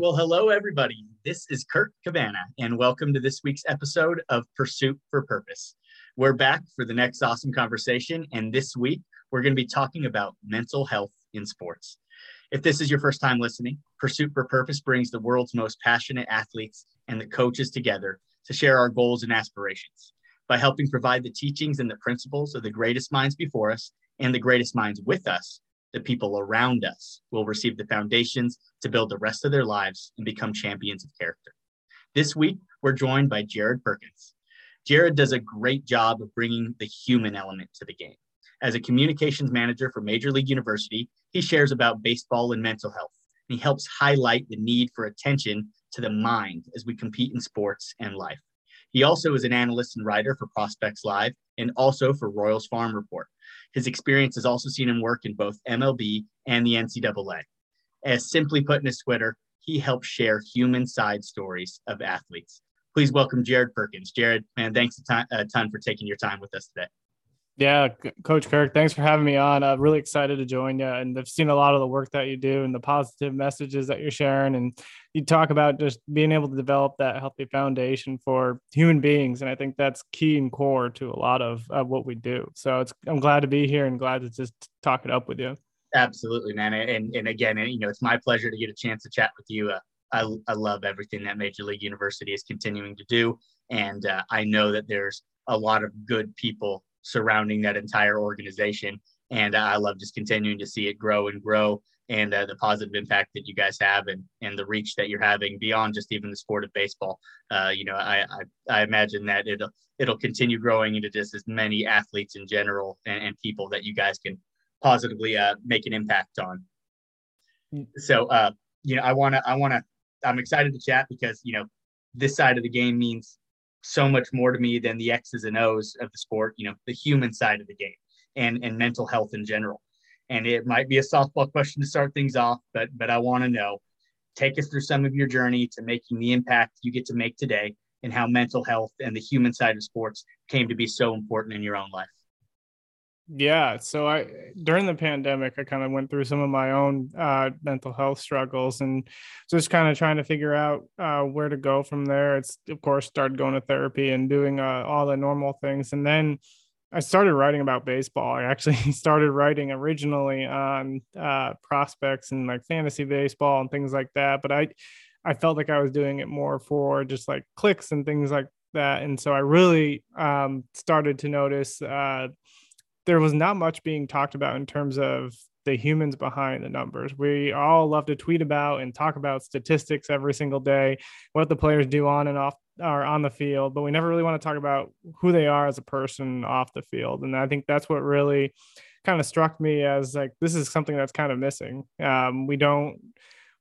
Well, hello, everybody. This is Kirk Cabana, and welcome to this week's episode of Pursuit for Purpose. We're back for the next awesome conversation, and this week we're going to be talking about mental health in sports. If this is your first time listening, Pursuit for Purpose brings the world's most passionate athletes and the coaches together to share our goals and aspirations. By helping provide the teachings and the principles of the greatest minds before us and the greatest minds with us, the people around us will receive the foundations to build the rest of their lives and become champions of character. This week, we're joined by Jared Perkins. Jared does a great job of bringing the human element to the game. As a communications manager for Major League University, he shares about baseball and mental health. And he helps highlight the need for attention to the mind as we compete in sports and life. He also is an analyst and writer for Prospects Live and also for Royals Farm Report. His experience has also seen him work in both MLB and the NCAA. As simply put in his Twitter, he helps share human side stories of athletes. Please welcome Jared Perkins. Jared, man, thanks a ton, a ton for taking your time with us today. Yeah, Coach Kirk, thanks for having me on. I'm really excited to join you, and I've seen a lot of the work that you do and the positive messages that you're sharing. And you talk about just being able to develop that healthy foundation for human beings, and I think that's key and core to a lot of, of what we do. So I'm glad to be here and glad to just talk it up with you. Absolutely, man. And and again, you know, it's my pleasure to get a chance to chat with you. Uh, I I love everything that Major League University is continuing to do, and uh, I know that there's a lot of good people surrounding that entire organization. And uh, I love just continuing to see it grow and grow and uh, the positive impact that you guys have and, and the reach that you're having beyond just even the sport of baseball. Uh, you know, I, I, I, imagine that it'll, it'll continue growing into just as many athletes in general and, and people that you guys can positively uh, make an impact on. So, uh, you know, I want to, I want to, I'm excited to chat because, you know, this side of the game means so much more to me than the X's and O's of the sport, you know, the human side of the game and, and mental health in general. And it might be a softball question to start things off, but but I want to know, take us through some of your journey to making the impact you get to make today and how mental health and the human side of sports came to be so important in your own life. Yeah. So I during the pandemic, I kind of went through some of my own uh, mental health struggles and just kind of trying to figure out uh, where to go from there. It's of course started going to therapy and doing uh, all the normal things, and then I started writing about baseball. I actually started writing originally on uh, prospects and like fantasy baseball and things like that, but I I felt like I was doing it more for just like clicks and things like that, and so I really um, started to notice uh, there was not much being talked about in terms of the humans behind the numbers. We all love to tweet about and talk about statistics every single day, what the players do on and off or on the field, but we never really want to talk about who they are as a person off the field. And I think that's what really kind of struck me as like this is something that's kind of missing. Um, we don't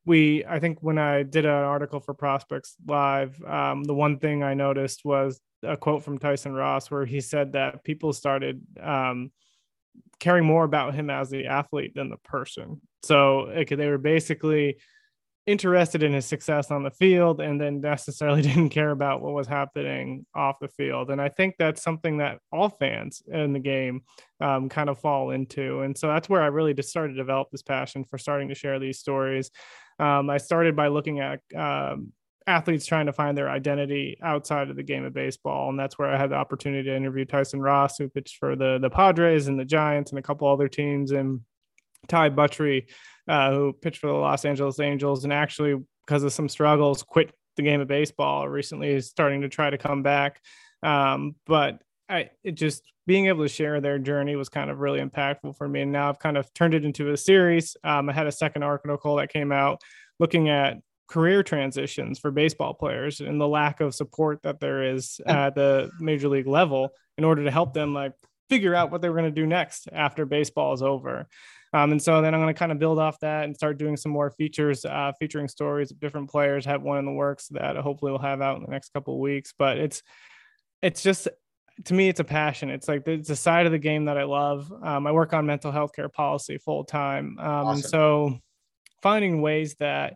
we I think when I did an article for Prospects Live, um, the one thing I noticed was a quote from Tyson Ross where he said that people started um, caring more about him as the athlete than the person. So like, they were basically interested in his success on the field and then necessarily didn't care about what was happening off the field. And I think that's something that all fans in the game um, kind of fall into. And so that's where I really just started to develop this passion for starting to share these stories. Um, I started by looking at um, athletes trying to find their identity outside of the game of baseball. And that's where I had the opportunity to interview Tyson Ross, who pitched for the, the Padres and the Giants and a couple other teams, and Ty Buttrey, uh, who pitched for the Los Angeles Angels and actually, because of some struggles, quit the game of baseball recently, is starting to try to come back. Um, but I, just being able to share their journey was kind of really impactful for me. And now I've kind of turned it into a series. Um, I had a second article that came out looking at career transitions for baseball players and the lack of support that there is at the major league level in order to help them like figure out what they were going to do next after baseball is over. Um, and so then I'm going to kind of build off that and start doing some more features, uh, featuring stories of different players. Have one in the works that hopefully we'll have out in the next couple of weeks. But it's it's just to me, it's a passion. It's like it's a side of the game that I love. Um, I work on mental health care policy full time, um, awesome. and so finding ways that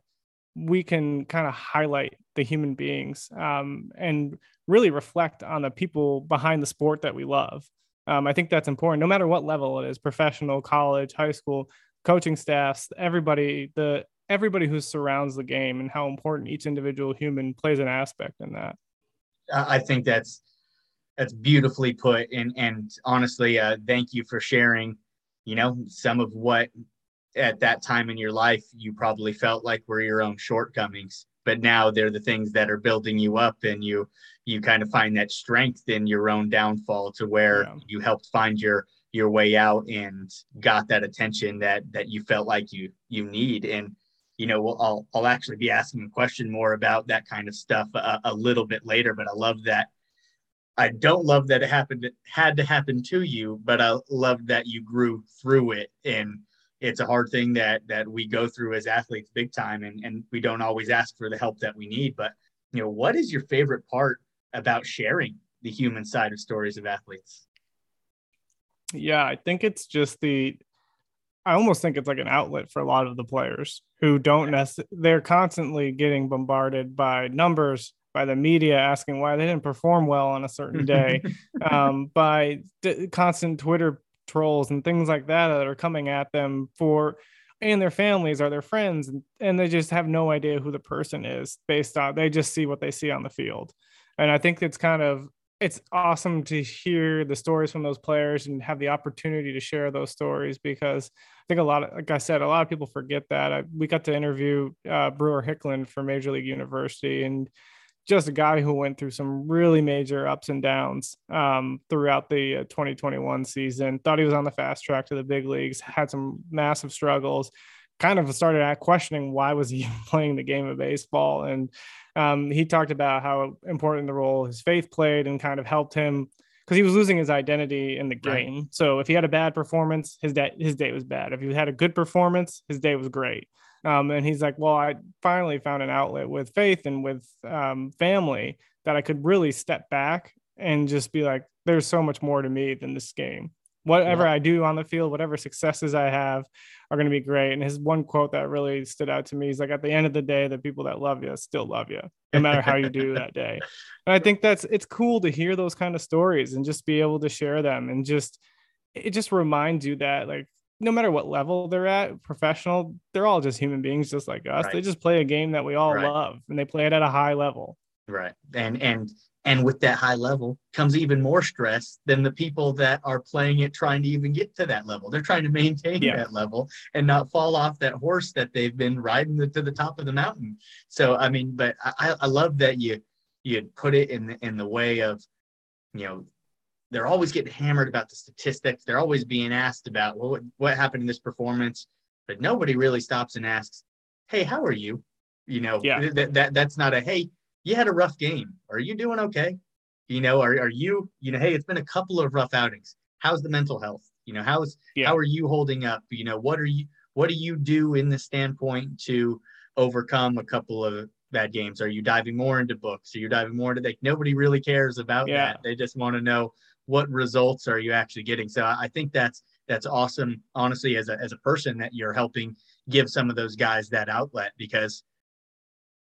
we can kind of highlight the human beings um, and really reflect on the people behind the sport that we love. Um, I think that's important, no matter what level it is professional, college, high school, coaching staffs, everybody, the everybody who surrounds the game and how important each individual human plays an aspect in that. I think that's that's beautifully put and and honestly uh, thank you for sharing you know some of what at that time in your life you probably felt like were your own shortcomings but now they're the things that are building you up and you you kind of find that strength in your own downfall to where yeah. you helped find your your way out and got that attention that that you felt like you you need and you know I'll I'll actually be asking a question more about that kind of stuff a, a little bit later but I love that I don't love that it happened it had to happen to you but I love that you grew through it and it's a hard thing that that we go through as athletes big time and, and we don't always ask for the help that we need but you know what is your favorite part about sharing the human side of stories of athletes? Yeah i think it's just the i almost think it's like an outlet for a lot of the players who don't necessarily they're constantly getting bombarded by numbers by the media asking why they didn't perform well on a certain day um, by d- constant twitter trolls and things like that that are coming at them for and their families or their friends and, they just have no idea who the person is based on they just see what they see on the field and i think it's kind of it's awesome to hear the stories from those players and have the opportunity to share those stories because I think a lot of, like I said, a lot of people forget that. I, we got to interview uh, Brewer Hicklin for Major League University, and just a guy who went through some really major ups and downs um, throughout the uh, 2021 season. Thought he was on the fast track to the big leagues, had some massive struggles. Kind of started at questioning why was he playing the game of baseball, and um, he talked about how important the role his faith played and kind of helped him because he was losing his identity in the game. Right. So if he had a bad performance, his day his day was bad. If he had a good performance, his day was great. Um, and he's like, well, I finally found an outlet with faith and with um, family that I could really step back and just be like, there's so much more to me than this game. Whatever yeah. I do on the field, whatever successes I have are going to be great. And his one quote that really stood out to me is like, at the end of the day, the people that love you still love you, no matter how you do that day. And I think that's it's cool to hear those kind of stories and just be able to share them and just it just reminds you that like no matter what level they're at, professional, they're all just human beings just like us. Right. They just play a game that we all right. love and they play it at a high level. Right. And and and with that high level comes even more stress than the people that are playing it trying to even get to that level. They're trying to maintain yeah. that level and not fall off that horse that they've been riding the, to the top of the mountain. So I mean, but I, I love that you you put it in the, in the way of you know they're always getting hammered about the statistics. They're always being asked about well, what what happened in this performance, but nobody really stops and asks, "Hey, how are you?" You know, yeah. that, that that's not a hey, you had a rough game. Are you doing okay? You know, are are you you know, hey, it's been a couple of rough outings. How's the mental health? You know, how's yeah. how are you holding up? You know, what are you what do you do in the standpoint to overcome a couple of bad games? Are you diving more into books? Are you diving more into like nobody really cares about yeah. that. They just want to know what results are you actually getting? So i think that's that's awesome honestly as a, as a person that you're helping give some of those guys that outlet because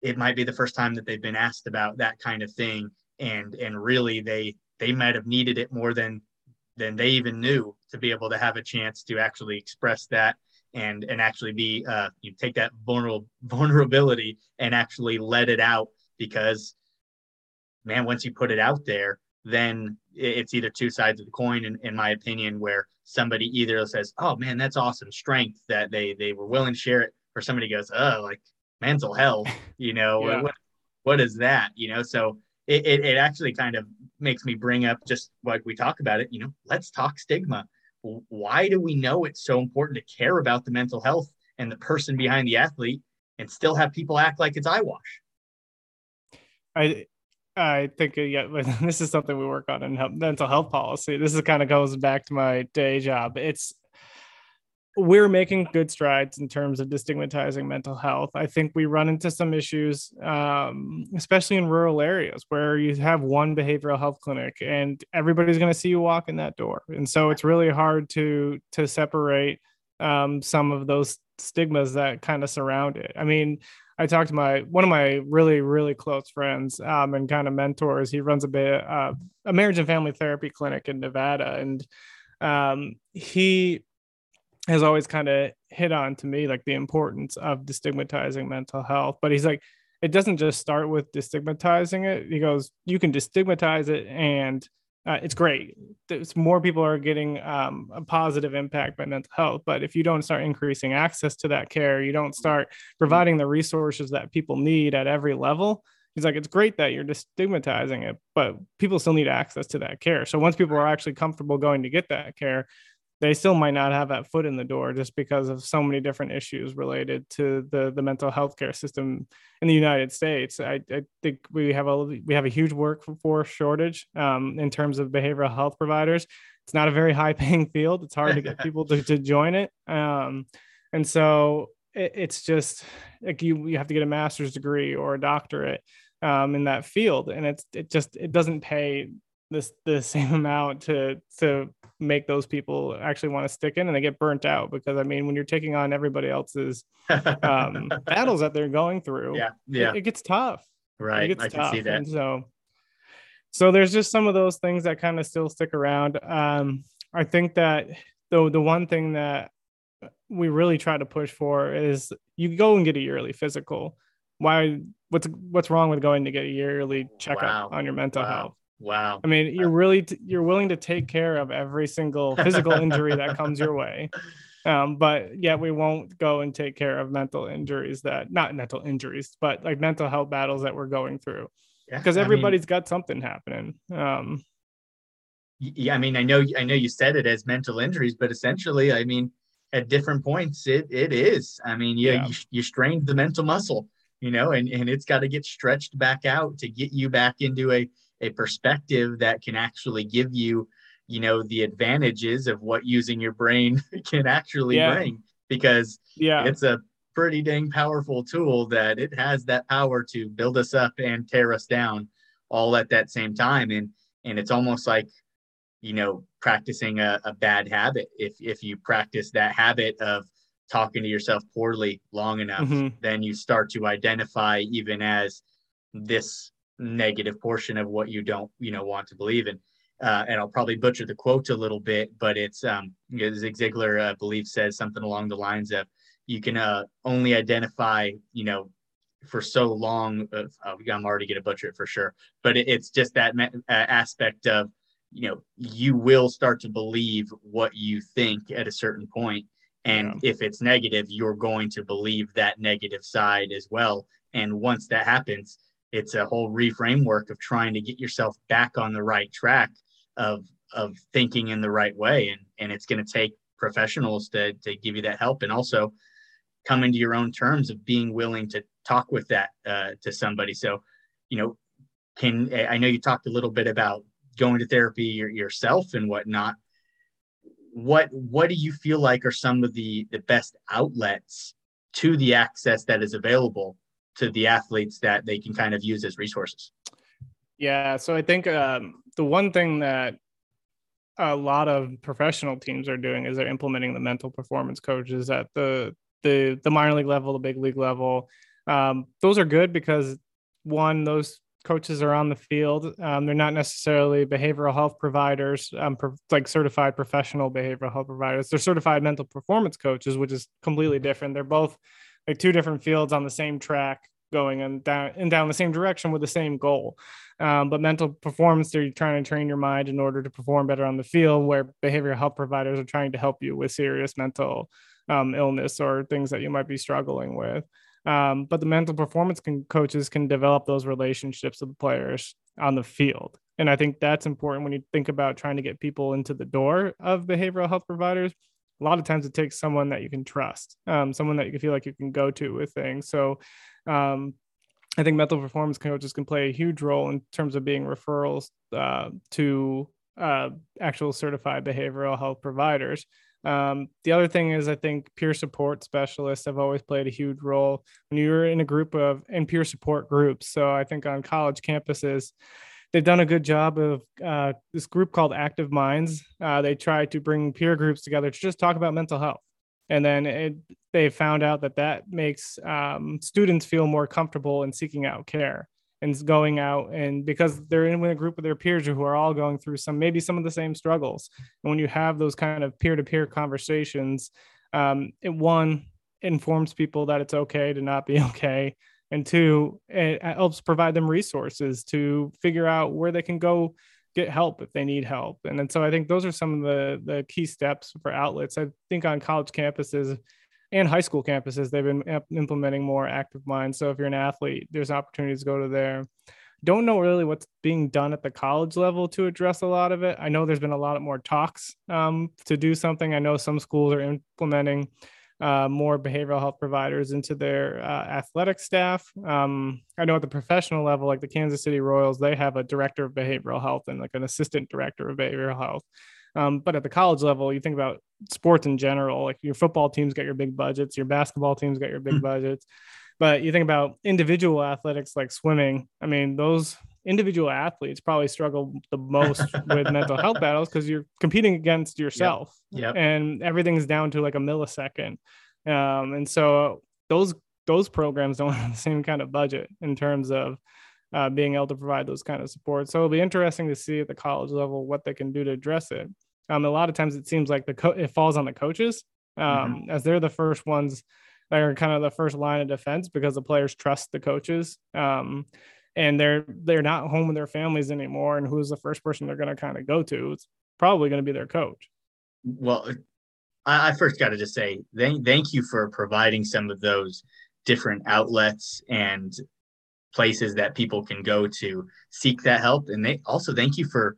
it might be the first time that they've been asked about that kind of thing. And and really they they might have needed it more than than they even knew to be able to have a chance to actually express that and and actually be uh you take that vulnerable vulnerability and actually let it out because man once you put it out there then it's either two sides of the coin, in, in my opinion, where somebody either says, "Oh man, that's awesome strength that they they were willing to share it," or somebody goes, "Oh, like mental health," you know, yeah. what what is that, you know? So it, it it actually kind of makes me bring up just like we talk about it. You know, let's talk stigma. Why do we know it's so important to care about the mental health and the person behind the athlete, and still have people act like it's eyewash? I I think uh, yeah, this is something we work on in mental health policy. This is kind of goes back to my day job. It's we're making good strides in terms of destigmatizing mental health. I think we run into some issues, um, especially in rural areas where you have one behavioral health clinic and everybody's going to see you walk in that door, and so it's really hard to to separate um, some of those stigmas that kind of surround it. I mean, I talked to my one of my really really close friends um, and kind of mentors. He runs a bit uh, a marriage and family therapy clinic in Nevada, and um, he has always kind of hit on to me like the importance of destigmatizing mental health. But he's like, it doesn't just start with destigmatizing it. He goes, you can destigmatize it and uh, it's great. It's more people are getting um, a positive impact by mental health. But if you don't start increasing access to that care, you don't start providing the resources that people need at every level. He's like, it's great that you're just stigmatizing it, but people still need access to that care. So once people are actually comfortable going to get that care, they still might not have that foot in the door just because of so many different issues related to the the mental health care system in the United States. I, I think we have a we have a huge workforce shortage um, in terms of behavioral health providers. It's not a very high paying field. It's hard to get people to, to join it. Um, and so it, it's just like you you have to get a master's degree or a doctorate um, in that field, and it's it just it doesn't pay this the same amount to to make those people actually want to stick in and they get burnt out because I mean when you're taking on everybody else's um, battles that they're going through, yeah, yeah, it, it gets tough. Right, gets I can see that. And so, so there's just some of those things that kind of still stick around. Um, I think that though the one thing that we really try to push for is you go and get a yearly physical. Why? What's what's wrong with going to get a yearly checkup wow. on your mental wow. health? Wow. I mean, you're really t- you're willing to take care of every single physical injury that comes your way. Um, but yet we won't go and take care of mental injuries that not mental injuries, but like mental health battles that we're going through. Because yeah, everybody's I mean, got something happening. Um, yeah, I mean, I know I know you said it as mental injuries, but essentially, I mean, at different points, it it is. I mean, yeah, you, you strained the mental muscle, you know, and, and it's got to get stretched back out to get you back into a a perspective that can actually give you you know the advantages of what using your brain can actually yeah. bring because yeah it's a pretty dang powerful tool that it has that power to build us up and tear us down all at that same time and and it's almost like you know practicing a, a bad habit if if you practice that habit of talking to yourself poorly long enough mm-hmm. then you start to identify even as this negative portion of what you don't you know want to believe in uh, and I'll probably butcher the quote a little bit, but it's um, Zig Ziglar, I believe, says something along the lines of, "You can uh, only identify, you know, for so long." Of, oh, I'm already going to butcher it for sure, but it, it's just that uh, aspect of, you know, you will start to believe what you think at a certain point, and yeah. if it's negative, you're going to believe that negative side as well. And once that happens, it's a whole reframework of trying to get yourself back on the right track of of thinking in the right way. And and it's going to take professionals to to give you that help and also come into your own terms of being willing to talk with that uh, to somebody. So you know can i know you talked a little bit about going to therapy yourself and whatnot. What what do you feel like are some of the the best outlets to the access that is available to the athletes that they can kind of use as resources? Yeah, so I think um, the one thing that a lot of professional teams are doing is they're implementing the mental performance coaches at the the the minor league level, the big league level. Um, those are good because one, those coaches are on the field. Um, they're not necessarily behavioral health providers, um, pro- like certified professional behavioral health providers. They're certified mental performance coaches, which is completely different. They're both like two different fields on the same track going and down and down the same direction with the same goal. Um, but mental performance, they're trying to train your mind in order to perform better on the field, where behavioral health providers are trying to help you with serious mental um, illness or things that you might be struggling with. Um, but the mental performance can, coaches can develop those relationships with the players on the field. And I think that's important when you think about trying to get people into the door of behavioral health providers a lot of times it takes someone that you can trust, um, someone that you can feel like you can go to with things. So um, I think mental performance coaches can play a huge role in terms of being referrals uh, to uh, actual certified behavioral health providers. Um, the other thing is, I think peer support specialists have always played a huge role when you're in a group of in peer support groups. So I think on college campuses, they've done a good job of uh, this group called Active Minds. Uh, they try to bring peer groups together to just talk about mental health. And then it, they found out that that makes um, students feel more comfortable in seeking out care and going out and because they're in with a group of their peers who are all going through some maybe some of the same struggles and when you have those kind of peer-to-peer conversations um, it one informs people that it's okay to not be okay and two it helps provide them resources to figure out where they can go get help if they need help. And then so i think those are some of the the key steps for outlets. I think on college campuses and high school campuses they've been implementing more active minds. So if you're an athlete there's opportunities to go to there. Don't know really what's being done at the college level to address a lot of it. I know there's been a lot more talks um, to do something. I know some schools are implementing uh, more behavioral health providers into their uh, athletic staff. Um, I know at the professional level, like the Kansas City Royals, they have a director of behavioral health and like an assistant director of behavioral health. Um, but at the college level, you think about sports in general, like your football teams got your big budgets, your basketball teams got your big hmm. budgets. But you think about individual athletics like swimming. I mean, those individual athletes probably struggle the most with mental health battles because you're competing against yourself yep. Yep. and everything's down to like a millisecond um, and so those those programs don't have the same kind of budget in terms of uh, being able to provide those kind of support so it'll be interesting to see at the college level what they can do to address it um, a lot of times it seems like the co- it falls on the coaches um, mm-hmm. as they're the first ones that are kind of the first line of defense because the players trust the coaches um, and they're they're not home with their families anymore and who's the first person they're going to kind of go to it's probably going to be their coach. Well i, I first got to just say thank, thank you for providing some of those different outlets and places that people can go to seek that help and they also thank you for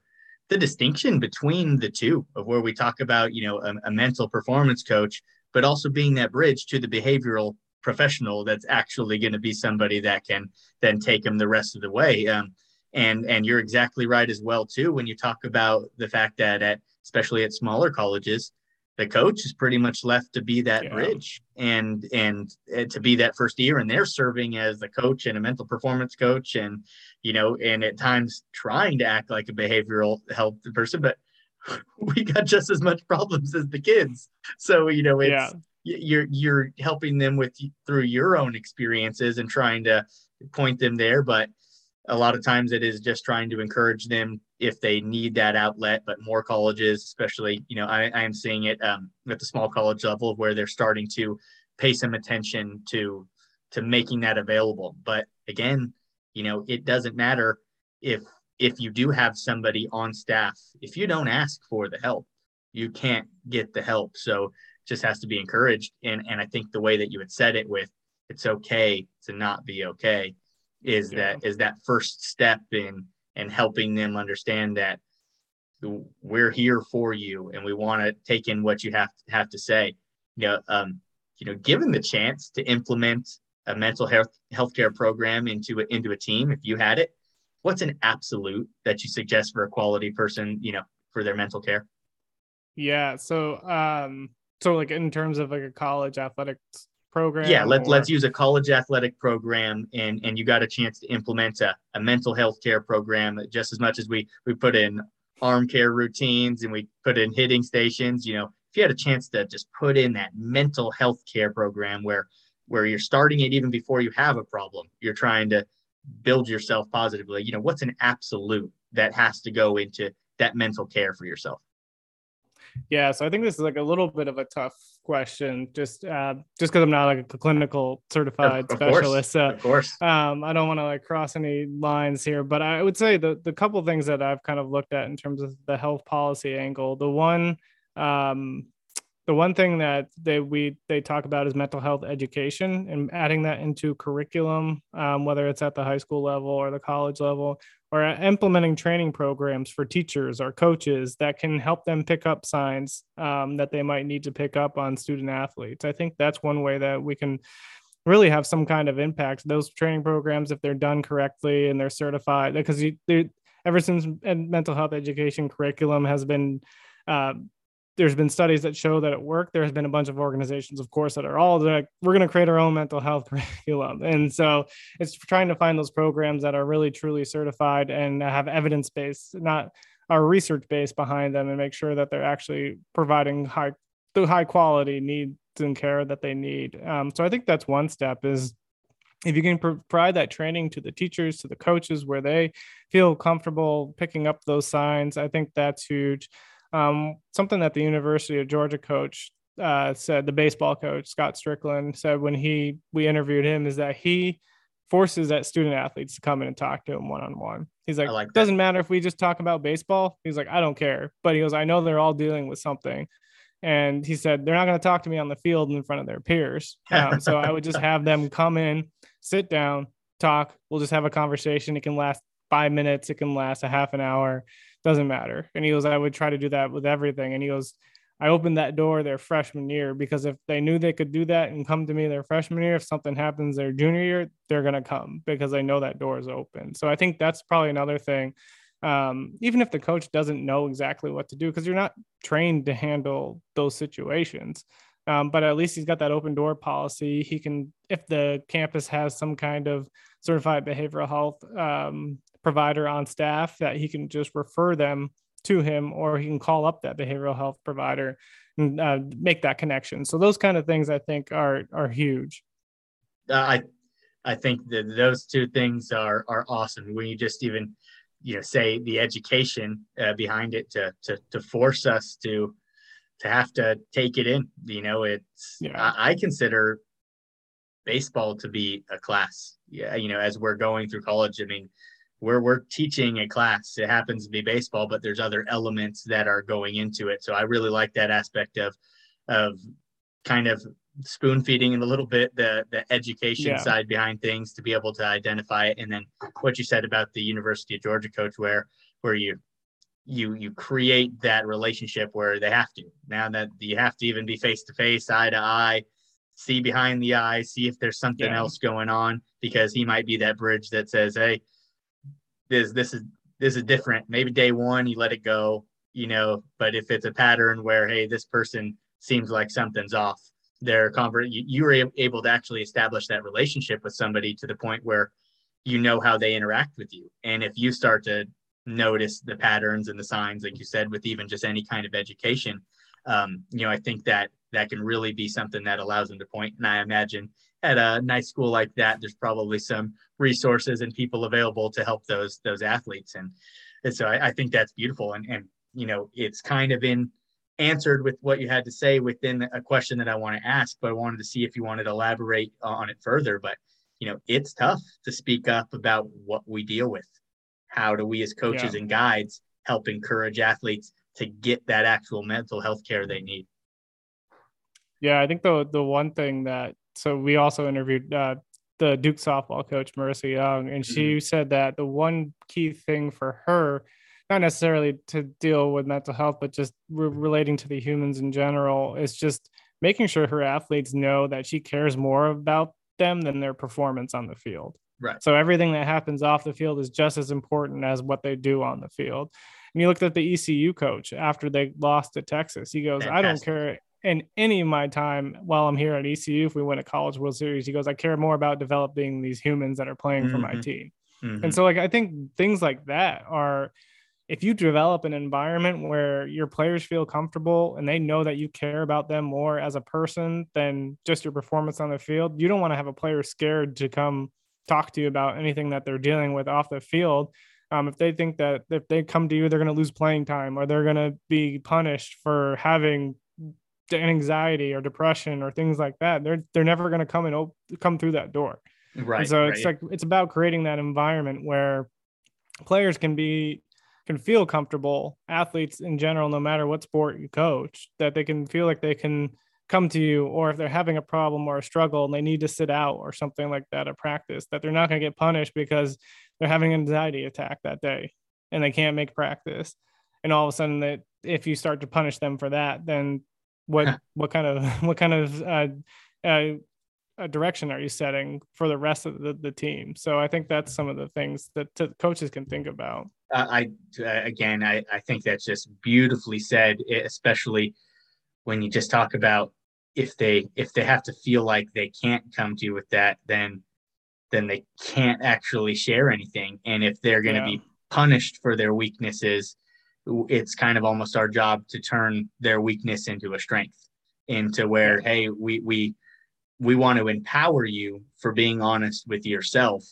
the distinction between the two of where we talk about you know a, a mental performance coach but also being that bridge to the behavioral professional that's actually going to be somebody that can then take them the rest of the way. Um, and and you're exactly right as well too when you talk about the fact that at especially at smaller colleges the coach is pretty much left to be that yeah. bridge and and uh, to be that first year and they're serving as the coach and a mental performance coach and you know and at times trying to act like a behavioral health person but we got just as much problems as the kids so you know it's yeah you're you're helping them with through your own experiences and trying to point them there but a lot of times it is just trying to encourage them if they need that outlet but more colleges especially you know i, I am seeing it um, at the small college level where they're starting to pay some attention to to making that available. But again you know it doesn't matter if if you do have somebody on staff if you don't ask for the help you can't get the help. So just has to be encouraged. And and I think the way that you had said it with it's okay to not be okay is yeah. that is that first step in and helping them understand that we're here for you and we want to take in what you have to have to say. You know, um, you know, given the chance to implement a mental health healthcare program into a, into a team, if you had it, what's an absolute that you suggest for a quality person, you know, for their mental care? Yeah. So um so like in terms of like a college athletics program yeah let, or... let's use a college athletic program and and you got a chance to implement a, a mental health care program just as much as we we put in arm care routines and we put in hitting stations you know if you had a chance to just put in that mental health care program where where you're starting it even before you have a problem you're trying to build yourself positively you know what's an absolute that has to go into that mental care for yourself yeah, so I think this is like a little bit of a tough question, just uh, just because I'm not like a clinical certified of, of specialist. Course. of course, um, I don't want to like cross any lines here, but I would say the the couple things that I've kind of looked at in terms of the health policy angle. The one um, the one thing that they we they talk about is mental health education and adding that into curriculum, um, whether it's at the high school level or the college level, or implementing training programs for teachers or coaches that can help them pick up signs um, that they might need to pick up on student athletes. I think that's one way that we can really have some kind of impact. Those training programs, if they're done correctly and they're certified, because you, ever since mental health education curriculum has been uh, there's been studies that show that it worked. There's been a bunch of organizations, of course, that are all like, we're going to create our own mental health curriculum. And so it's trying to find those programs that are really truly certified and have evidence based, not our research base behind them, and make sure that they're actually providing high the high quality needs and care that they need. Um, so I think that's one step is if you can provide that training to the teachers to the coaches where they feel comfortable picking up those signs i think that's huge um, something that the University of Georgia coach uh, said the baseball coach Scott Stricklin said when he we interviewed him is that he forces that student athletes to come in and talk to him one on one. He's like, like doesn't matter if we just talk about baseball. He's like, I don't care. But he goes, I know they're all dealing with something. And he said, they're not going to talk to me on the field in front of their peers. Um, so I would just have them come in, sit down, talk. We'll just have a conversation. It can last five minutes, it can last a half an hour, doesn't matter. And he goes, I would try to do that with everything. And he goes, I opened that door their freshman year because if they knew they could do that and come to me their freshman year, if something happens their junior year, they're going to come because they know that door is open. So I think that's probably another thing. Um, even if the coach doesn't know exactly what to do, because you're not trained to handle those situations. Um, but at least he's got that open door policy. He can, if the campus has some kind of certified behavioral health um, provider on staff, that he can just refer them to him or he can call up that behavioral health provider and uh, make that connection. So those kind of things i think are are huge. Uh, i i think that those two things are are awesome. When you just even you know say the education uh, behind it to, to to force us to to have to take it in you know it's yeah. I, I consider baseball to be a class. Yeah you know as we're going through college i mean we're we're teaching a class. It happens to be baseball, but there's other elements that are going into it. So I really like that aspect of of kind of spoon feeding and a little bit the the education yeah. side behind things to be able to identify it. And then what you said about the University of Georgia coach, where where you you you create that relationship where they have to now that you have to even be face to face, eye to eye, see behind the eyes, see if there's something yeah. else going on because he might be that bridge that says, hey this this is this is different. Maybe day one you let it go, you know, but if it's a pattern where hey, this person seems like something's off, they're convert you, you were able to actually establish that relationship with somebody to the point where you know how they interact with you. And if you start to notice the patterns and the signs, like you said, with even just any kind of education, um, you know, I think that that can really be something that allows them to point. And I imagine at a nice school like that, there's probably some resources and people available to help those those athletes. And, and so I, I think that's beautiful. And and you know, it's kind of in answered with what you had to say within a question that I want to ask, but I wanted to see if you wanted to elaborate on it further. But you know, it's tough to speak up about what we deal with. How do we as coaches yeah. and guides help encourage athletes to get that actual mental health care they need? Yeah, I think the the one thing that so we also interviewed uh, the Duke softball coach Marissa Young, and she mm-hmm. said that the one key thing for her, not necessarily to deal with mental health, but just re- relating to the humans in general, is just making sure her athletes know that she cares more about them than their performance on the field. Right. So everything that happens off the field is just as important as what they do on the field. And you looked at the ECU coach after they lost to Texas. He goes, Fantastic. "I don't care in any of my time while I'm here at ECU, if we win a college World Series, he goes, I care more about developing these humans that are playing mm-hmm. for my mm-hmm. team. Mm-hmm. And so, like, I think things like that are, if you develop an environment where your players feel comfortable and they know that you care about them more as a person than just your performance on the field, you don't want to have a player scared to come talk to you about anything that they're dealing with off the field. Um, if they think that if they come to you, they're going to lose playing time or they're going to be punished for having anxiety or depression or things like that, they're they're never going to come and op- come through that door. Right. And so right. it's like it's about creating that environment where players can be can feel comfortable, athletes in general, no matter what sport you coach, that they can feel like they can come to you, or if they're having a problem or a struggle and they need to sit out or something like that at practice, that they're not going to get punished because they're having an anxiety attack that day and they can't make practice. And all of a sudden, that if you start to punish them for that, then what what kind of what kind of uh, uh, direction are you setting for the rest of the, the team? So I think that's some of the things that t- coaches can think about. Uh, I again, I, I think that's just beautifully said, especially when you just talk about if they if they have to feel like they can't come to you with that, then then they can't actually share anything, and if they're going to yeah. be punished for their weaknesses it's kind of almost our job to turn their weakness into a strength into where hey we we we want to empower you for being honest with yourself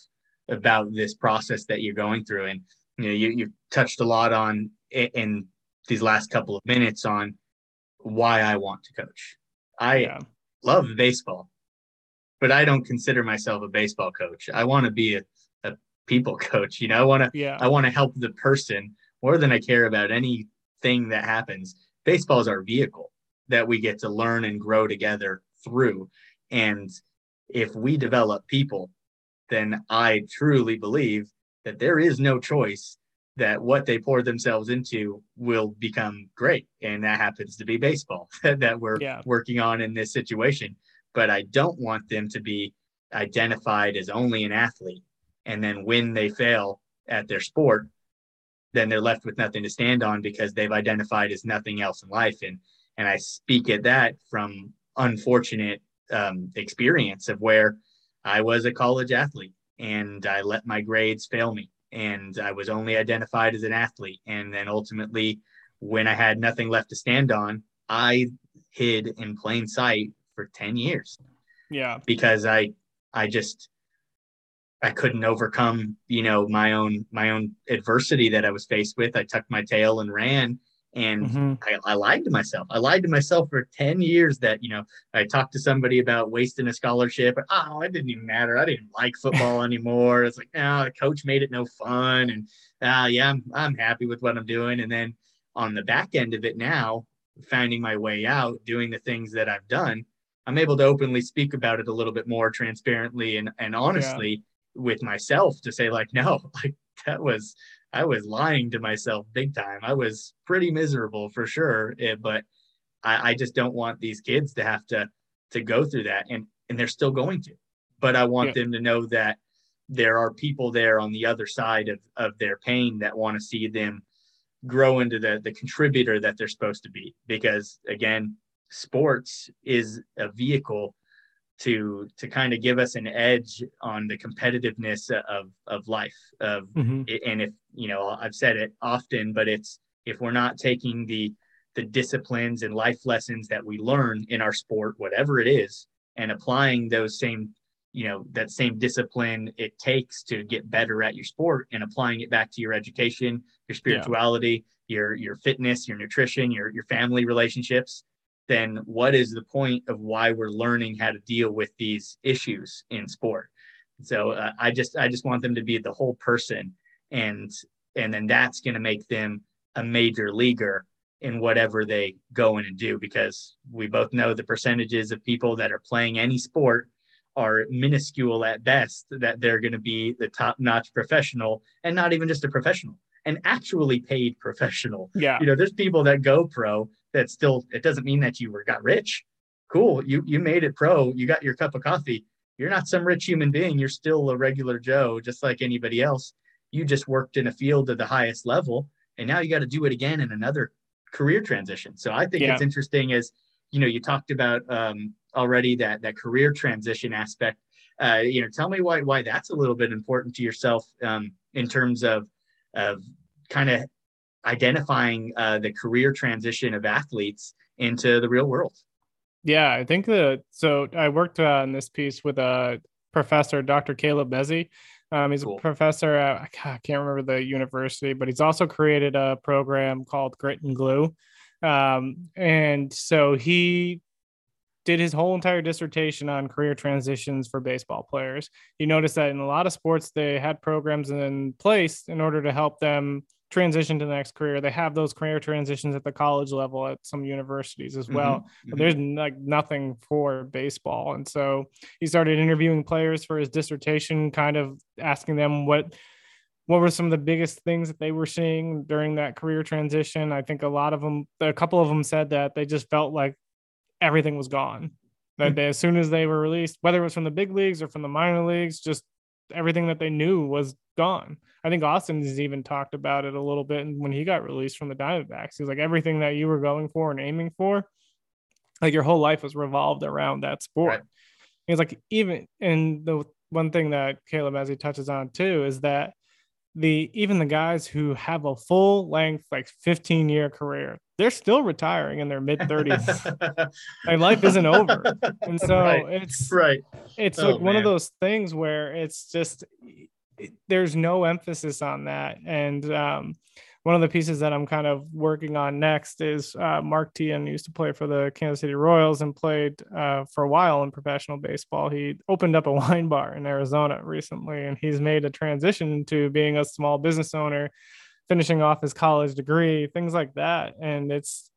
about this process that you're going through and you know you, you touched a lot on in these last couple of minutes on why i want to coach I yeah. love baseball, but I don't consider myself a baseball coach. I want to be a, a people coach. You know, I want to yeah. I want to help the person more than I care about anything that happens. Baseball is our vehicle that we get to learn and grow together through. And if we develop people, then I truly believe that there is no choice that what they pour themselves into will become great. And that happens to be baseball that we're yeah. working on in this situation. But I don't want them to be identified as only an athlete. And then when they fail at their sport, then they're left with nothing to stand on because they've identified as nothing else in life. And and I speak at that from unfortunate um, experience of where I was a college athlete and I let my grades fail me. And I was only identified as an athlete. And then ultimately, when I had nothing left to stand on, I hid in plain sight for 10 years. Yeah. Because I, I just, I couldn't overcome, you know, my own, my own adversity that I was faced with. I tucked my tail and ran and mm-hmm. I, I, lied to myself. I lied to myself for 10 years that, you know, I talked to somebody about wasting a scholarship. Oh, it didn't even matter. I didn't like football anymore. It's like, no, the coach made it no fun. And uh, yeah, I'm, I'm happy with what I'm doing. And then on the back end of it now, finding my way out, doing the things that I've done, I'm able to openly speak about it a little bit more transparently and, and honestly yeah. With myself to say like, no, like that was, I was lying to myself big time. I was pretty miserable for sure, eh, but I, I just don't want these kids to have to to go through that, and and they're still going to. But I want yeah. them to know that there are people there on the other side of of their pain that want to see them grow into the the contributor that they're supposed to be. Because again, sports is a vehicle to to kind of give us an edge on the competitiveness of of life of mm-hmm. and if you know i've said it often but it's if we're not taking the the disciplines and life lessons that we learn in our sport whatever it is and applying those same you know that same discipline it takes to get better at your sport and applying it back to your education your spirituality yeah. your your fitness your nutrition your your family relationships then what is the point of why we're learning how to deal with these issues in sport? So uh, I just I just want them to be the whole person, and and then that's going to make them a major leaguer in whatever they go in and do because we both know the percentages of people that are playing any sport are minuscule at best that they're going to be the top notch professional and not even just a professional an actually paid professional yeah you know there's people that go pro that still it doesn't mean that you were got rich. Cool, you you made it pro. You got your cup of coffee. You're not some rich human being. You're still a regular Joe, just like anybody else. You just worked in a field at the highest level, and now you got to do it again in another career transition. So I think yeah. it's interesting as you know you talked about um, already that that career transition aspect. Uh, you know, tell me why why that's a little bit important to yourself um, in terms of of kind of identifying uh, the career transition of athletes into the real world. Yeah, I think that. So I worked uh, on this piece with a professor, Dr. Caleb Mezzi. Um, he's cool. a professor at I can't remember the university, but he's also created a program called Grit and Glue. Um, and so he did his whole entire dissertation on career transitions for baseball players. You notice that in a lot of sports, they had programs in place in order to help them transition to the next career. They have those career transitions at the college level at some universities as well. Mm-hmm. But there's like nothing for baseball. And so he started interviewing players for his dissertation, kind of asking them what what were some of the biggest things that they were seeing during that career transition. I think a lot of them, a couple of them said that they just felt like everything was gone. That mm-hmm. they, as soon as they were released, whether it was from the big leagues or from the minor leagues, just everything that they knew was gone. I think Austin has even talked about it a little bit when he got released from the Diamondbacks. He's like everything that you were going for and aiming for, like your whole life was revolved around that sport. Right. He's like even and the one thing that Caleb as he touches on too is that the even the guys who have a full length like 15 year career they're still retiring in their mid 30s like life isn't over. And so right. it's right. it's oh, like one of those things where it's just there's no emphasis on that. And um, one of the pieces that I'm kind of working on next is uh, Mark Teahen used to play for the Kansas City Royals and played uh, for a while in professional baseball. He opened up a wine bar in Arizona recently, and he's made a transition to being a small business owner, finishing off his college degree, things like that. And it's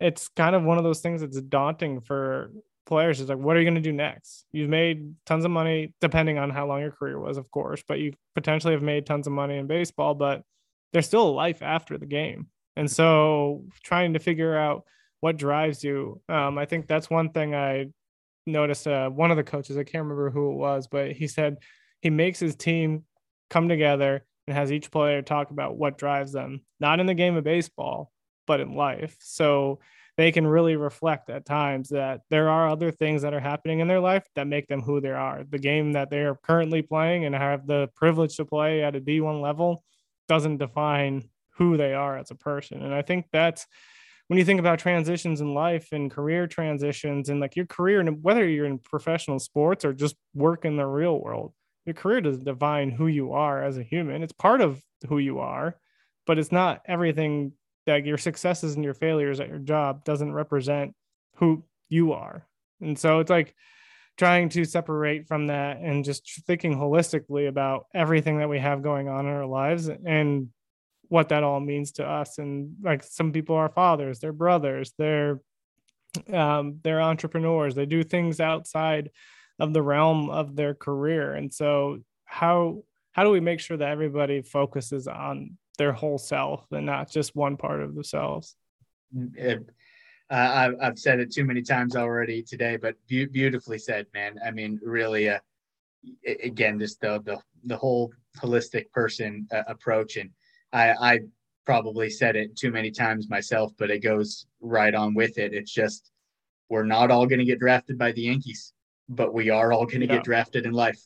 it's kind of one of those things that's daunting for players It's like, what are you going to do next? You've made tons of money, depending on how long your career was, of course, but you potentially have made tons of money in baseball, but there's still a life after the game. And so trying to figure out what drives you, um, I think that's one thing I noticed. Uh, one of the coaches, I can't remember who it was, but he said he makes his team come together and has each player talk about what drives them, not in the game of baseball, but in life. So they can really reflect at times that there are other things that are happening in their life that make them who they are. The game that they are currently playing and have the privilege to play at a D1 level doesn't define who they are as a person. And I think that's when you think about transitions in life and career transitions and like your career, and whether you're in professional sports or just work in the real world, your career doesn't define who you are as a human. It's part of who you are, but it's not everything that your successes and your failures at your job doesn't represent who you are. And so it's like trying to separate from that and just thinking holistically about everything that we have going on in our lives and what that all means to us. And like some people are fathers, they're brothers, they're um, they're entrepreneurs, they do things outside of the realm of their career. And so how how do we make sure that everybody focuses on their whole self and not just one part of themselves. It, uh, I've said it too many times already today, but be- beautifully said, man. I mean, really, uh, again, just the, the, the whole holistic person uh, approach. And I, I probably said it too many times myself, but it goes right on with it. It's just, we're not all going to get drafted by the Yankees, but we are all going to yeah. get drafted in life.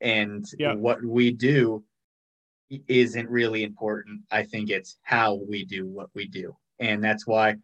And yeah. what we do isn't really important. I think it's how we do what we do. And that's why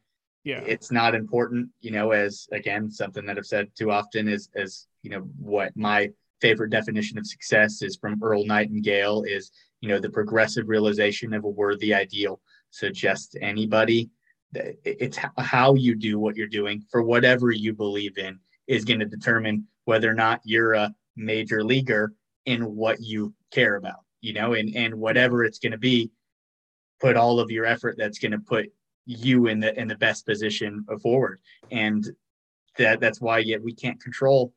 yeah. it's not important, you know, as again, something that I've said too often is as, you know, what my favorite definition of success is from Earl Nightingale is, you know, the progressive realization of a worthy ideal. So just anybody it's how you do what you're doing for whatever you believe in is going to determine whether or not you're a major leaguer in what you care about you know, and and whatever it's going to be, put all of your effort that's going to put you in the in the best position forward. And that that's why yet we can't control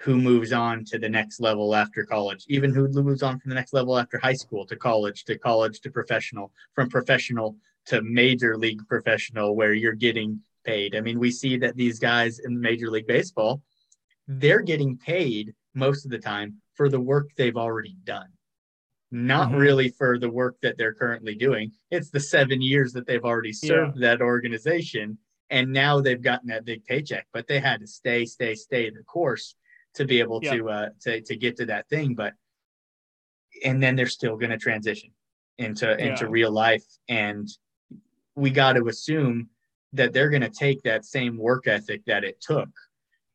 who moves on to the next level after college, even who moves on from the next level after high school to college, to college to professional, from professional to major league professional, where you're getting paid. I mean, we see that these guys in Major League Baseball, they're getting paid most of the time for the work they've already done not mm-hmm. really for the work that they're currently doing. It's the seven years that they've already served yeah. that organization. And now they've gotten that big paycheck, but they had to stay, stay, stay the course to be able yeah. to, uh, to, to get to that thing. But, and then they're still going to transition into, yeah. into real life. And we got to assume that they're going to take that same work ethic that it took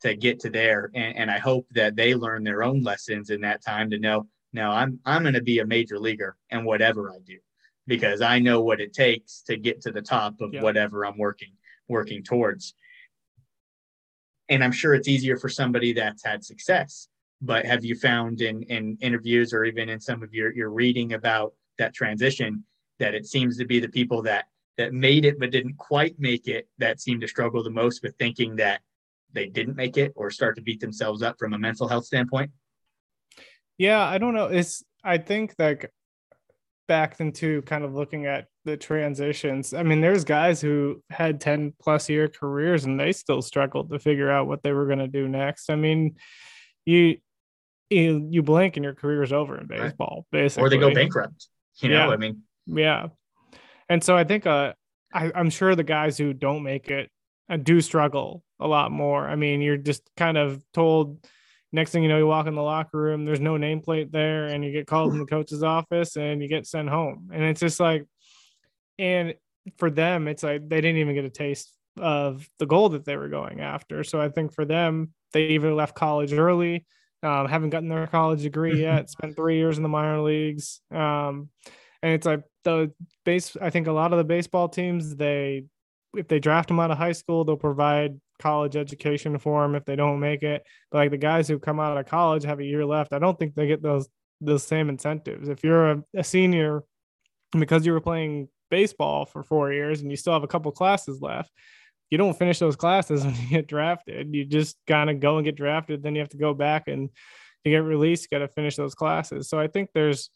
to get to there. And, and I hope that they learn their own lessons in that time to know, no, I'm I'm going to be a major leaguer and whatever I do because I know what it takes to get to the top of whatever I'm working working towards. And I'm sure it's easier for somebody that's had success. But have you found in in interviews or even in some of your your reading about that transition that it seems to be the people that that made it but didn't quite make it that seem to struggle the most with thinking that they didn't make it or start to beat themselves up from a mental health standpoint? Yeah, I don't know. It's I think like back into kind of looking at the transitions. I mean, there's guys who had 10 plus year careers and they still struggled to figure out what they were going to do next. I mean, you you, you blink and your career is over in baseball, right. basically. Or they go bankrupt. You know, yeah. I mean, yeah. And so I think uh I, I'm sure the guys who don't make it uh, do struggle a lot more. I mean, you're just kind of told next thing you know, you walk in the locker room, there's no nameplate there, and you get called in the coach's office and you get sent home. And it's just like, and for them, it's like they didn't even get a taste of the goal that they were going after. So I think for them, they either left college early, um, haven't gotten their college degree yet, spent three years in the minor leagues. Um, and it's like the base. I think a lot of the baseball teams they if they draft them out of high school, they'll provide college education for them if they don't make it. But like the guys who come out of college have a year left, I don't think they get those those same incentives. If you're a, a senior because you were playing baseball for four years and you still have a couple classes left, you don't finish those classes when you get drafted. You just kind of go and get drafted, then you have to go back and you get released, you got to finish those classes. So I think there's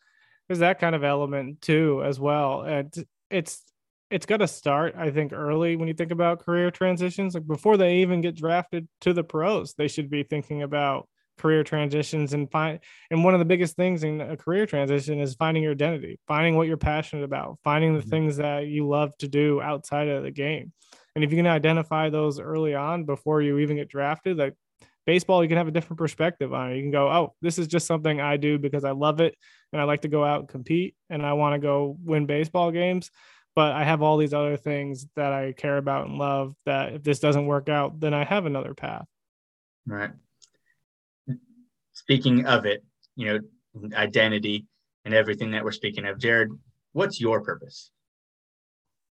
there's that kind of element too as well. And it's it's got to start, I think, early when you think about career transitions. Like before they even get drafted to the pros, they should be thinking about career transitions and find and one of the biggest things in a career transition is finding your identity finding what you're passionate about finding the mm-hmm. things that you love to do outside of the game and if you can identify those early on before you even get drafted like baseball you can have a different perspective on it you can go oh this is just something i do because i love it and i like to go out and compete and i want to go win baseball games but I have all these other things that I care about and love that if this doesn't work out, then I have another path. Right. Speaking of it, you know, identity and everything that we're speaking of, Jared, what's your purpose?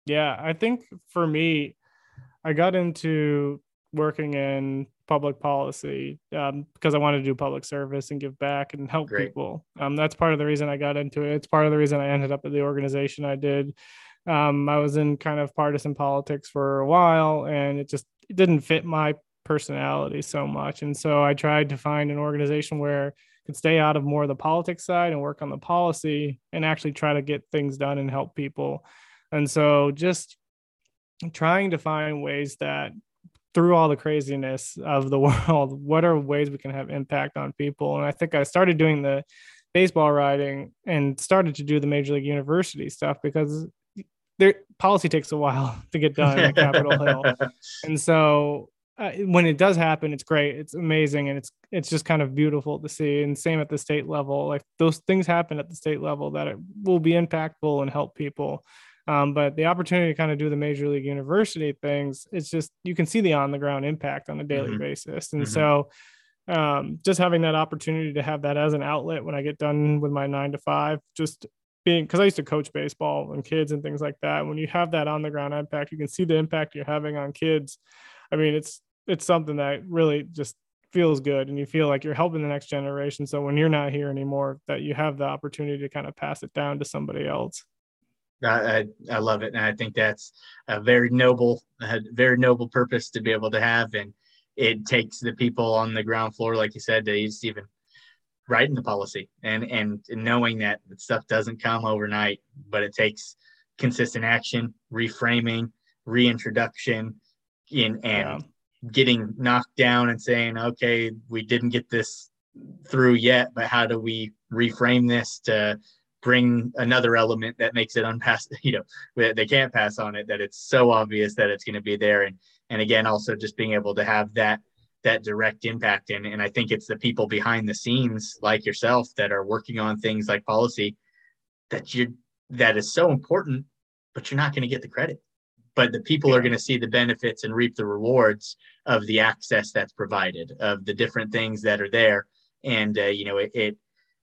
Yeah, I think for me, I got into working in public policy um, because I wanted to do public service and give back and help Great. people. Um, that's part of the reason I got into it. It's part of the reason I ended up at the organization I did. Um, I was in kind of partisan politics for a while, and it just it didn't fit my personality so much. And so I tried to find an organization where I could stay out of more of the politics side and work on the policy and actually try to get things done and help people. And so just trying to find ways that through all the craziness of the world, what are ways we can have impact on people? And I think I started doing the baseball writing and started to do the major league university stuff because their policy takes a while to get done at Capitol Hill, and so uh, when it does happen, it's great, it's amazing, and it's it's just kind of beautiful to see. And same at the state level, like those things happen at the state level that it will be impactful and help people. Um, but the opportunity to kind of do the major league university things, it's just you can see the on the ground impact on a daily mm-hmm. basis, and mm-hmm. so um, just having that opportunity to have that as an outlet when I get done with my nine to five, just being because I used to coach baseball and kids and things like that. When you have that on the ground impact, you can see the impact you're having on kids. I mean, it's it's something that really just feels good and you feel like you're helping the next generation. So when you're not here anymore, that you have the opportunity to kind of pass it down to somebody else. I, I love it. And I think that's a very noble, a very noble purpose to be able to have. And it takes the people on the ground floor, like you said, to even writing the policy and and knowing that stuff doesn't come overnight, but it takes consistent action, reframing, reintroduction, in and yeah. getting knocked down and saying, okay, we didn't get this through yet, but how do we reframe this to bring another element that makes it unpass you know they can't pass on it that it's so obvious that it's going to be there. And and again also just being able to have that that direct impact. And, and i think it's the people behind the scenes like yourself that are working on things like policy that you that is so important but you're not going to get the credit. But the people yeah. are going to see the benefits and reap the rewards of the access that's provided of the different things that are there. And uh, you know it, it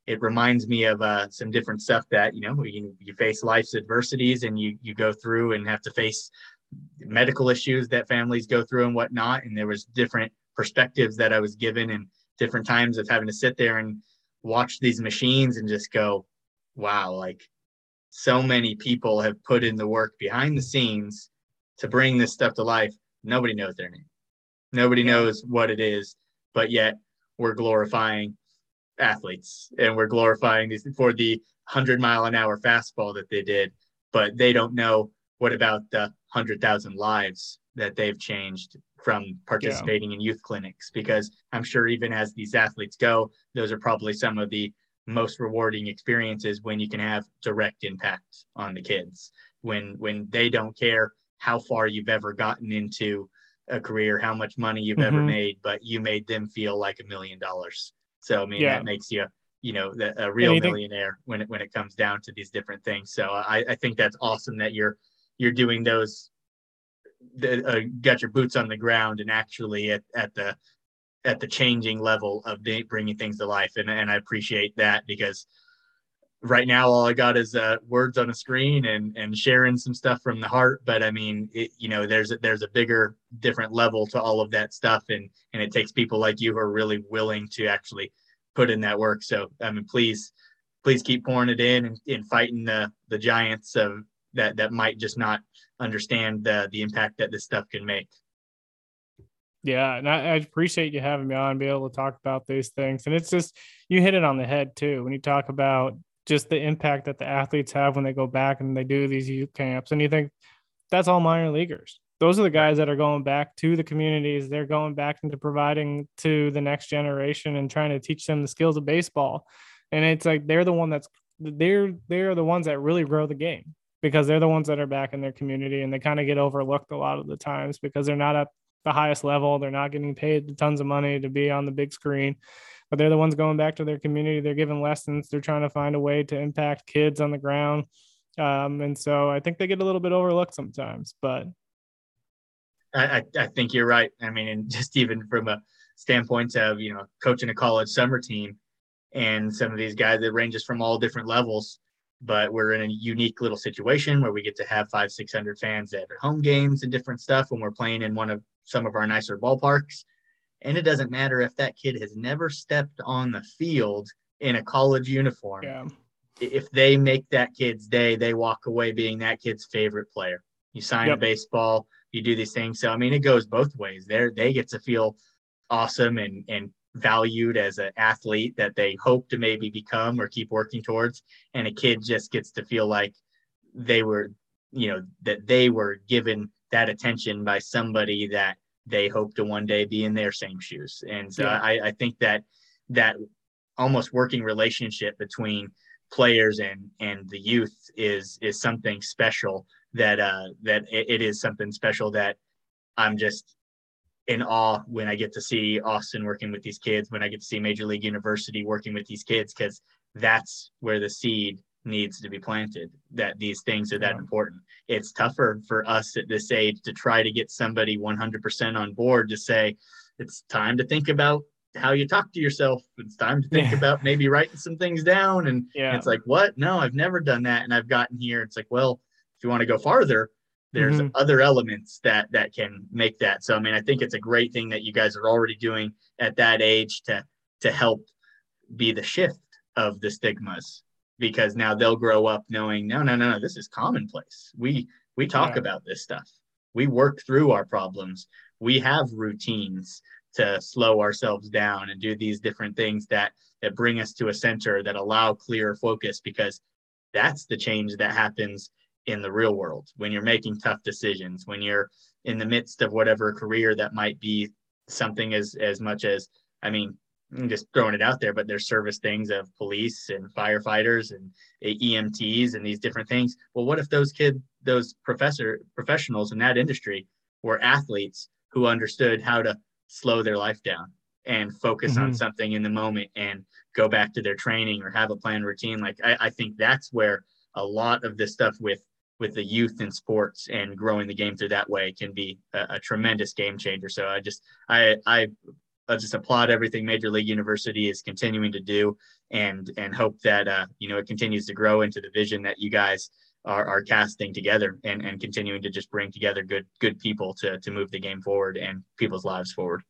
it reminds me of uh, some different stuff that you know you, you face life's adversities and you you go through and have to face medical issues that families go through and whatnot and there was different perspectives that I was given and different times of having to sit there and watch these machines and just go, wow, like so many people have put in the work behind the scenes to bring this stuff to life. Nobody knows their name. Nobody knows what it is, but yet we're glorifying athletes and we're glorifying these for the 100 mile an hour fastball that they did, but they don't know what about the 100,000 lives that they've changed from participating yeah. in youth clinics because I'm sure even as these athletes go, those are probably some of the most rewarding experiences when you can have direct impact on the kids when when they don't care how far you've ever gotten into a career how much money you've mm-hmm. ever made but you made them feel like a million dollars so i mean yeah. that makes you you know the, a real millionaire when it when it comes down to these different things so i i think that's awesome that you're you're doing those the, uh, got your boots on the ground and actually at, at the at the changing level of bringing things to life and, and i appreciate that because right now all I got is uh, words on a screen and and sharing some stuff from the heart. But I mean, it, you know, there's a, there's a bigger, different level to all of that stuff, and and it takes people like you who are really willing to actually put in that work. So I mean, please, please keep pouring it in and, and fighting the the giants of that that might just not understand the the impact that this stuff can make. Yeah, and I, I, appreciate you having me on, be able to talk about these things. And it's just you hit it on the head too when you talk about just the impact that the athletes have when they go back and they do these youth camps. And you think that's all minor leaguers. Those are the guys that are going back to the communities. They're going back into providing to the next generation and trying to teach them the skills of baseball. And it's like they're the one that's they're they're the ones that really grow the game because they're the ones that are back in their community and they kind of get overlooked a lot of the times because they're not at the highest level. They're not getting paid tons of money to be on the big screen but they're the ones going back to their community. They're giving lessons. They're trying to find a way to impact kids on the ground. Um, and so I think they get a little bit overlooked sometimes, but I, I think you're right. I mean, and just even from a standpoint of, you know, coaching a college summer team and some of these guys that ranges from all different levels, but we're in a unique little situation where we get to have five, 600 fans at home games and different stuff when we're playing in one of some of our nicer ballparks. And it doesn't matter if that kid has never stepped on the field in a college uniform. Yeah. If they make that kid's day, they walk away being that kid's favorite player. You sign yep. a baseball, you do these things. So I mean, it goes both ways. There, they get to feel awesome and and valued as an athlete that they hope to maybe become or keep working towards, and a kid just gets to feel like they were, you know, that they were given that attention by somebody that they hope to one day be in their same shoes. And so yeah. I, I think that that almost working relationship between players and and the youth is is something special that uh that it, it is something special that I'm just in awe when I get to see Austin working with these kids, when I get to see Major League University working with these kids, because that's where the seed needs to be planted that these things are that yeah. important it's tougher for us at this age to try to get somebody 100% on board to say it's time to think about how you talk to yourself it's time to think yeah. about maybe writing some things down and yeah. it's like what no i've never done that and i've gotten here it's like well if you want to go farther there's mm-hmm. other elements that that can make that so i mean i think it's a great thing that you guys are already doing at that age to to help be the shift of the stigmas because now they'll grow up knowing no no no no this is commonplace. We we talk yeah. about this stuff. We work through our problems. We have routines to slow ourselves down and do these different things that that bring us to a center that allow clear focus because that's the change that happens in the real world. When you're making tough decisions when you're in the midst of whatever career that might be something as as much as i mean I'm just throwing it out there, but there's service things of police and firefighters and EMTs and these different things. Well, what if those kid, those professor professionals in that industry were athletes who understood how to slow their life down and focus mm-hmm. on something in the moment and go back to their training or have a planned routine? Like I, I think that's where a lot of this stuff with with the youth in sports and growing the game through that way can be a, a tremendous game changer. So I just I I I just applaud everything Major League University is continuing to do, and and hope that uh, you know it continues to grow into the vision that you guys are, are casting together, and and continuing to just bring together good good people to to move the game forward and people's lives forward.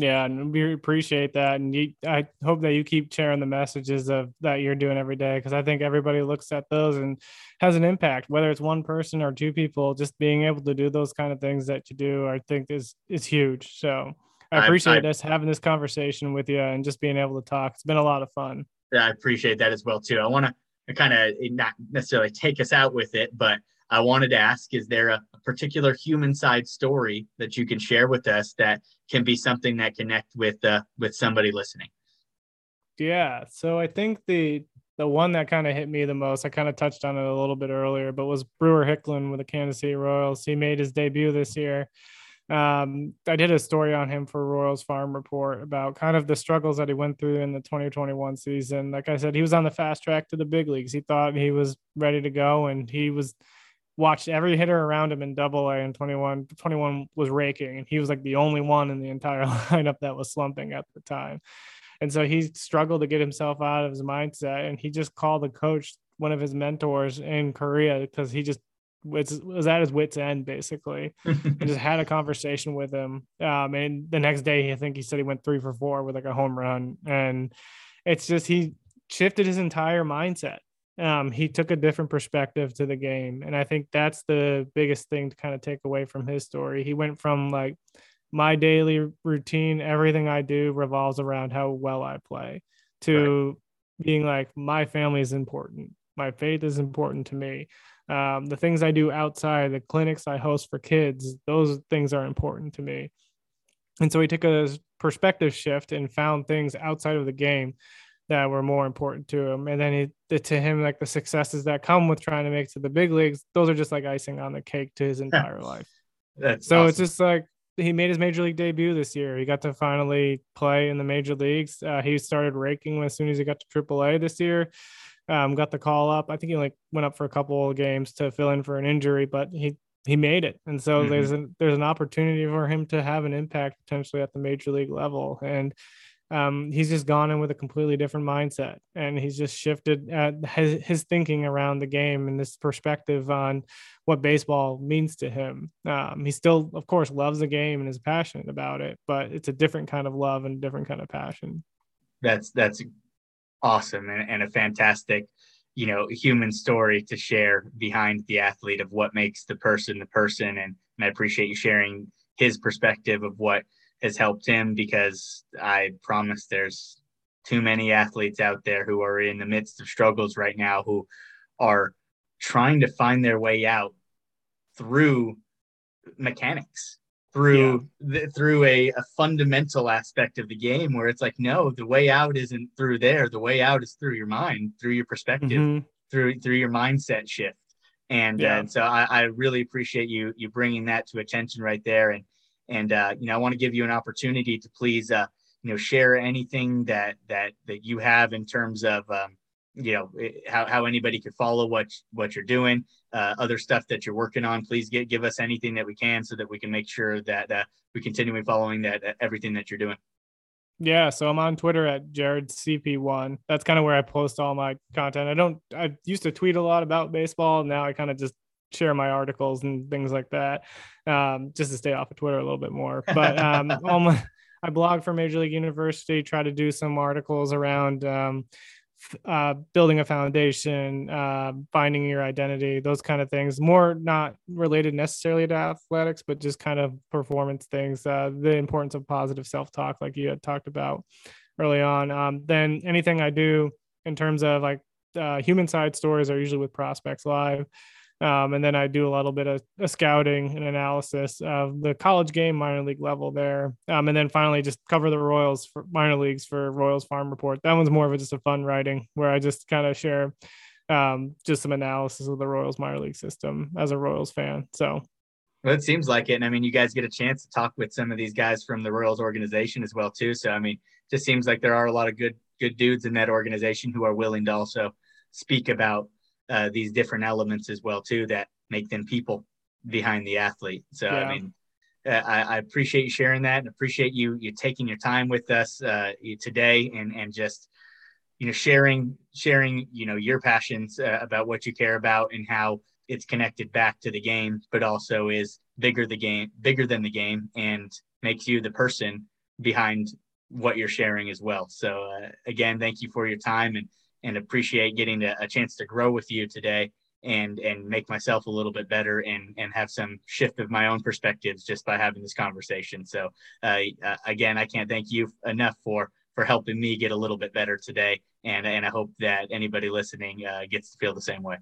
Yeah, and we appreciate that, and you, I hope that you keep sharing the messages of that you're doing every day because I think everybody looks at those and has an impact, whether it's one person or two people. Just being able to do those kind of things that you do, I think is is huge. So I appreciate I, us having this conversation with you and just being able to talk. It's been a lot of fun. Yeah, I appreciate that as well too. I want to kind of not necessarily take us out with it, but I wanted to ask: Is there a, a particular human side story that you can share with us that can be something that connect with uh, with somebody listening? Yeah. So I think the the one that kind of hit me the most, I kind of touched on it a little bit earlier, but was Brewer Hicklen with the Kansas City Royals. He made his debut this year. Um, I did a story on him for Royals Farm Report about kind of the struggles that he went through in the 2021 season. Like I said, he was on the fast track to the big leagues. He thought he was ready to go, and he was watched every hitter around him in double A and 21 21 was raking and he was like the only one in the entire lineup that was slumping at the time And so he struggled to get himself out of his mindset. And he just called the coach, one of his mentors in Korea, because he just was, was at his wits end basically and just had a conversation with him. Um, and the next day, I think he said he went three for four with like a home run. And it's just he shifted his entire mindset. Um, he took a different perspective to the game. And I think that's the biggest thing to kind of take away from his story. He went from like my daily routine, everything I do revolves around how well I play, to right. being like, my family is important. My faith is important to me. Um, the things I do outside, the clinics I host for kids, those things are important to me. And so he took a perspective shift and found things outside of the game that were more important to him. And then he, to him, like the successes that come with trying to make to the big leagues, those are just like icing on the cake to his entire life. That's so awesome. it's just like he made his major league debut this year. He got to finally play in the major leagues. Uh, he started raking as soon as he got to AAA this year. Um, got the call up. I think he like went up for a couple of games to fill in for an injury, but he he made it. And so mm-hmm. there's an there's an opportunity for him to have an impact potentially at the major league level. And um, he's just gone in with a completely different mindset and he's just shifted his, his thinking around the game and this perspective on what baseball means to him um, he still of course loves the game and is passionate about it but it's a different kind of love and a different kind of passion that's that's awesome and, and a fantastic you know human story to share behind the athlete of what makes the person the person. And, and i appreciate you sharing his perspective of what has helped him because I promise there's too many athletes out there who are in the midst of struggles right now who are trying to find their way out through mechanics through yeah. the, through a, a fundamental aspect of the game where it's like no the way out isn't through there the way out is through your mind through your perspective mm-hmm. through through your mindset shift and, yeah. uh, and so I, I really appreciate you you bringing that to attention right there and and uh, you know, I want to give you an opportunity to please, uh, you know, share anything that that that you have in terms of, um, you know, eh, how, how anybody could follow what what you're doing, uh, other stuff that you're working on. Please get give us anything that we can so that we can make sure that uh, we continue following that uh, everything that you're doing. Yeah, so I'm on Twitter at Jared CP1. That's kind of where I post all my content. I don't I used to tweet a lot about baseball. Now I kind of just share my articles and things like that, um, just to stay off of Twitter a little bit more. But um, my, I blog for Major League University, try to do some articles around um, uh, building a foundation, uh, finding your identity, those kind of things. More not related necessarily to athletics, but just kind of performance things. Uh, the importance of positive self-talk, like you had talked about early on. Um, then anything I do in terms of like uh, human side stories are usually with Prospects Live. Um, and then I do a little bit of, of, scouting and analysis of the college game, minor league level there. Um, and then finally just cover the Royals for minor leagues for Royals Farm Report. That one's more of a, just a fun writing where I just kind of share um, just some analysis of the Royals minor league system as a Royals fan. So well, it seems like it. And I mean, you guys get a chance to talk with some of these guys from the Royals organization as well, too. So, I mean, just seems like there are a lot of good, good dudes in that organization who are willing to also speak about uh, these different elements as well too that make them people behind the athlete. So yeah. I mean, uh, I, I, appreciate you sharing that and appreciate you you taking your time with us uh, today and and just you know sharing sharing you know your passions uh, about what you care about and how it's connected back to the game, but also is bigger the game bigger than the game and makes you the person behind what you're sharing as well. So uh, again, thank you for your time and and appreciate getting a, a chance to grow with you today and and make myself a little bit better and and have some shift of my own perspectives just by having this conversation. So uh, uh, again i can't thank you enough for for helping me get a little bit better today. And and i hope that anybody listening uh, gets to feel the same way.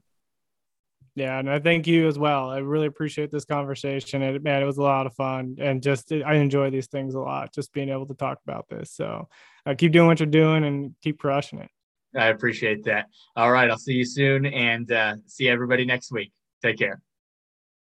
Yeah and i thank you as well. I really appreciate this conversation. And man it was a lot of fun. And just i enjoy these things a lot just being able to talk about this. So uh, keep doing what you're doing and keep crushing it I appreciate that. All right. I'll see you soon and uh, see everybody next week. Take care.